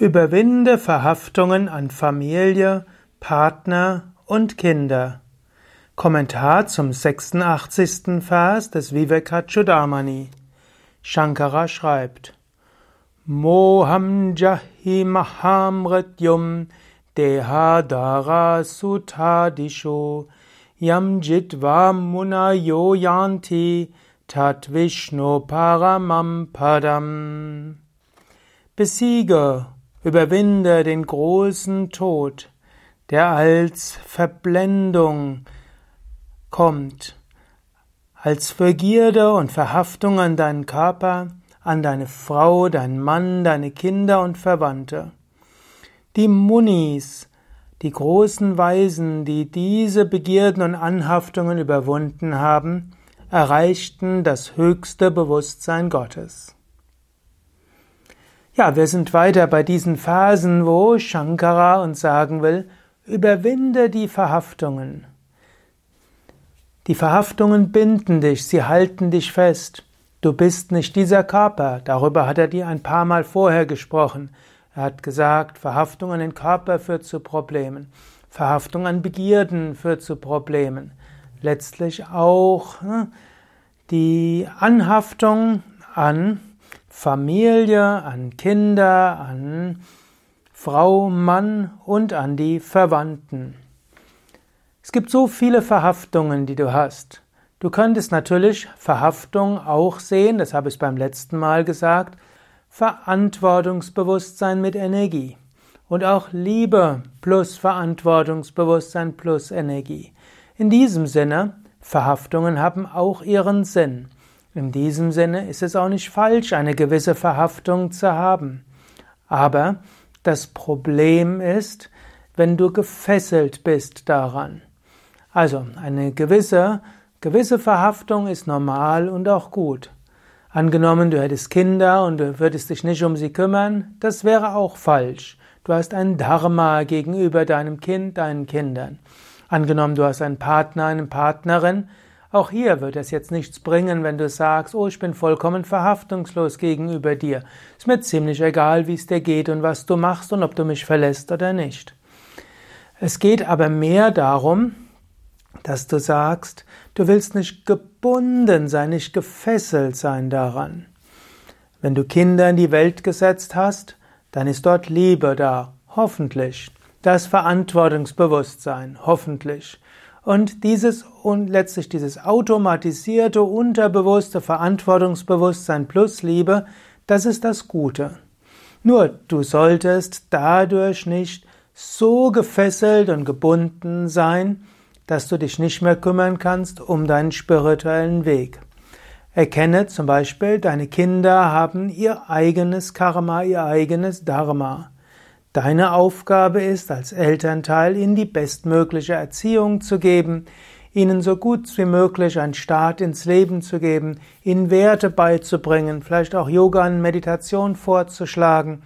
Überwinde Verhaftungen an Familie, Partner und Kinder. Kommentar zum 86. Vers des Vivekachudamani. Shankara schreibt: Moham jahi mahamrityum dehadara sutadisho yam jitva munayo yanti tat vishnu paramam padam. Besiege Überwinde den großen Tod, der als Verblendung kommt, als Begierde und Verhaftung an deinen Körper, an deine Frau, deinen Mann, deine Kinder und Verwandte. Die Munis, die großen Weisen, die diese Begierden und Anhaftungen überwunden haben, erreichten das höchste Bewusstsein Gottes. Ja, wir sind weiter bei diesen Phasen, wo Shankara uns sagen will, überwinde die Verhaftungen. Die Verhaftungen binden dich, sie halten dich fest. Du bist nicht dieser Körper. Darüber hat er dir ein paar Mal vorher gesprochen. Er hat gesagt, Verhaftung an den Körper führt zu Problemen. Verhaftung an Begierden führt zu Problemen. Letztlich auch hm, die Anhaftung an Familie, an Kinder, an Frau, Mann und an die Verwandten. Es gibt so viele Verhaftungen, die du hast. Du könntest natürlich Verhaftung auch sehen, das habe ich beim letzten Mal gesagt, Verantwortungsbewusstsein mit Energie und auch Liebe plus Verantwortungsbewusstsein plus Energie. In diesem Sinne, Verhaftungen haben auch ihren Sinn. In diesem Sinne ist es auch nicht falsch, eine gewisse Verhaftung zu haben. Aber das Problem ist, wenn du gefesselt bist daran. Also eine gewisse, gewisse Verhaftung ist normal und auch gut. Angenommen, du hättest Kinder und du würdest dich nicht um sie kümmern, das wäre auch falsch. Du hast ein Dharma gegenüber deinem Kind, deinen Kindern. Angenommen, du hast einen Partner, eine Partnerin, auch hier wird es jetzt nichts bringen, wenn du sagst, oh, ich bin vollkommen verhaftungslos gegenüber dir. Ist mir ziemlich egal, wie es dir geht und was du machst und ob du mich verlässt oder nicht. Es geht aber mehr darum, dass du sagst, du willst nicht gebunden sein, nicht gefesselt sein daran. Wenn du Kinder in die Welt gesetzt hast, dann ist dort Liebe da, hoffentlich. Das Verantwortungsbewusstsein, hoffentlich. Und dieses und letztlich dieses automatisierte, unterbewusste Verantwortungsbewusstsein plus Liebe, das ist das Gute. Nur du solltest dadurch nicht so gefesselt und gebunden sein, dass du dich nicht mehr kümmern kannst um deinen spirituellen Weg. Erkenne zum Beispiel, deine Kinder haben ihr eigenes Karma, ihr eigenes Dharma. Deine Aufgabe ist, als Elternteil ihnen die bestmögliche Erziehung zu geben, ihnen so gut wie möglich einen Start ins Leben zu geben, ihnen Werte beizubringen, vielleicht auch Yoga und Meditation vorzuschlagen,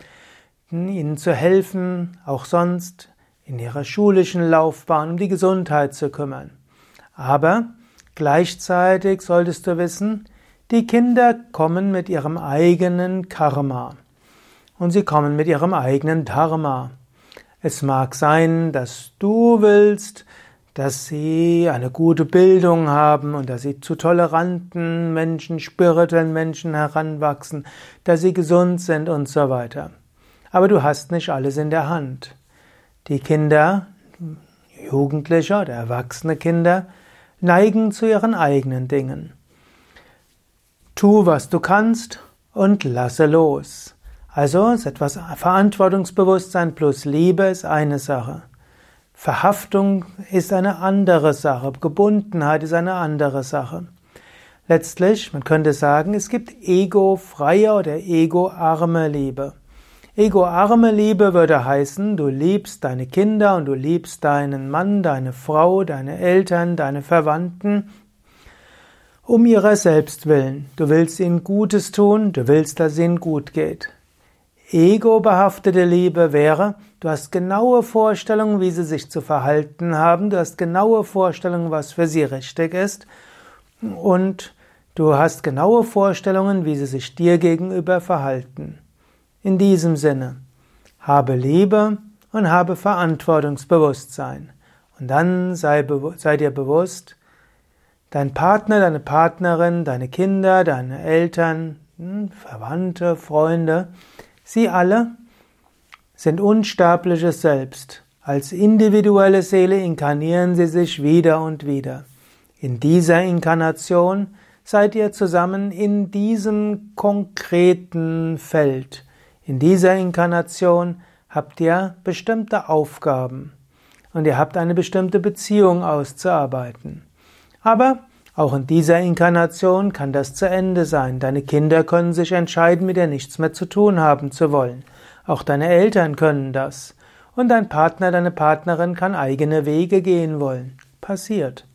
ihnen zu helfen, auch sonst in ihrer schulischen Laufbahn um die Gesundheit zu kümmern. Aber gleichzeitig solltest du wissen, die Kinder kommen mit ihrem eigenen Karma und sie kommen mit ihrem eigenen Dharma. Es mag sein, dass du willst, dass sie eine gute Bildung haben und dass sie zu toleranten Menschen, spirituellen Menschen heranwachsen, dass sie gesund sind und so weiter. Aber du hast nicht alles in der Hand. Die Kinder, Jugendliche oder erwachsene Kinder, neigen zu ihren eigenen Dingen. Tu, was du kannst und lasse los. Also ist etwas Verantwortungsbewusstsein plus Liebe ist eine Sache. Verhaftung ist eine andere Sache. Gebundenheit ist eine andere Sache. Letztlich, man könnte sagen, es gibt ego-freie oder ego-arme Liebe. Ego-arme Liebe würde heißen, du liebst deine Kinder und du liebst deinen Mann, deine Frau, deine Eltern, deine Verwandten um ihrer selbst willen. Du willst ihnen Gutes tun, du willst, dass es ihnen gut geht. Ego-behaftete Liebe wäre, du hast genaue Vorstellungen, wie sie sich zu verhalten haben, du hast genaue Vorstellungen, was für sie richtig ist und du hast genaue Vorstellungen, wie sie sich dir gegenüber verhalten. In diesem Sinne, habe Liebe und habe Verantwortungsbewusstsein. Und dann sei, sei dir bewusst, dein Partner, deine Partnerin, deine Kinder, deine Eltern, hm, Verwandte, Freunde, sie alle sind unsterbliches Selbst. Als individuelle Seele inkarnieren sie sich wieder und wieder. In dieser Inkarnation seid ihr zusammen in diesem konkreten Feld. In dieser Inkarnation habt ihr bestimmte Aufgaben und ihr habt eine bestimmte Beziehung auszuarbeiten. Aber auch in dieser Inkarnation kann das zu Ende sein. Deine Kinder können sich entscheiden, mit dir nichts mehr zu tun haben zu wollen. Auch deine Eltern können das. Und dein Partner, deine Partnerin kann eigene Wege gehen wollen. Passiert.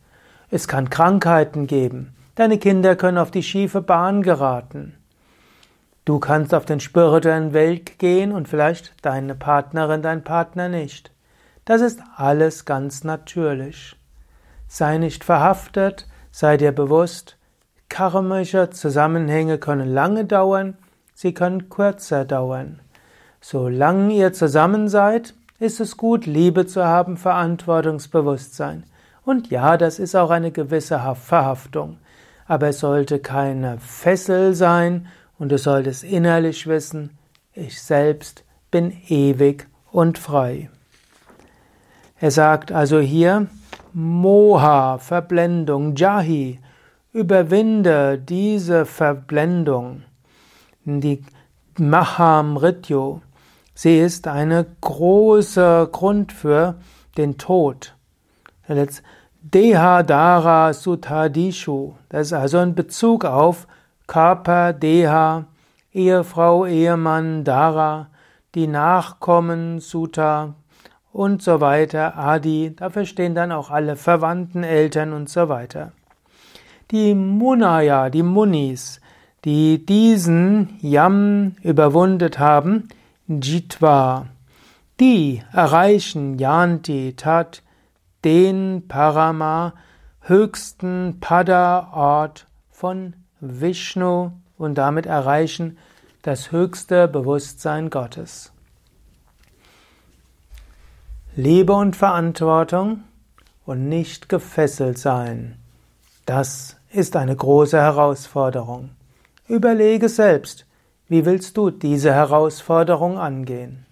Es kann Krankheiten geben. Deine Kinder können auf die schiefe Bahn geraten. Du kannst auf den spirituellen Weg gehen und vielleicht deine Partnerin, dein Partner nicht. Das ist alles ganz natürlich. Sei nicht verhaftet, sei dir bewusst, karmische Zusammenhänge können lange dauern, sie können kürzer dauern. Solange ihr zusammen seid, ist es gut, Liebe zu haben, Verantwortungsbewusstsein. Und ja, das ist auch eine gewisse Verhaftung. Aber es sollte keine Fessel sein und du solltest innerlich wissen, ich selbst bin ewig und frei. Er sagt also hier, Moha, Verblendung, Jahi, überwinde diese Verblendung. Die Mahamrityu, sie ist eine große Grund für den Tod. Deha Dara Sutadishu, das ist also ein Bezug auf Körper, Deha, Ehefrau, Ehemann, Dara, die Nachkommen, Sutta und so weiter, Adi, dafür stehen dann auch alle Verwandten, Eltern und so weiter. Die Munaya, die Munis, die diesen Yam überwundet haben, Jitva, die erreichen Yanti Tat, den Parama, höchsten Pada-Ort von Vishnu und damit erreichen das höchste Bewusstsein Gottes. Liebe und Verantwortung und nicht gefesselt sein. Das ist eine große Herausforderung. Überlege selbst, wie willst du diese Herausforderung angehen?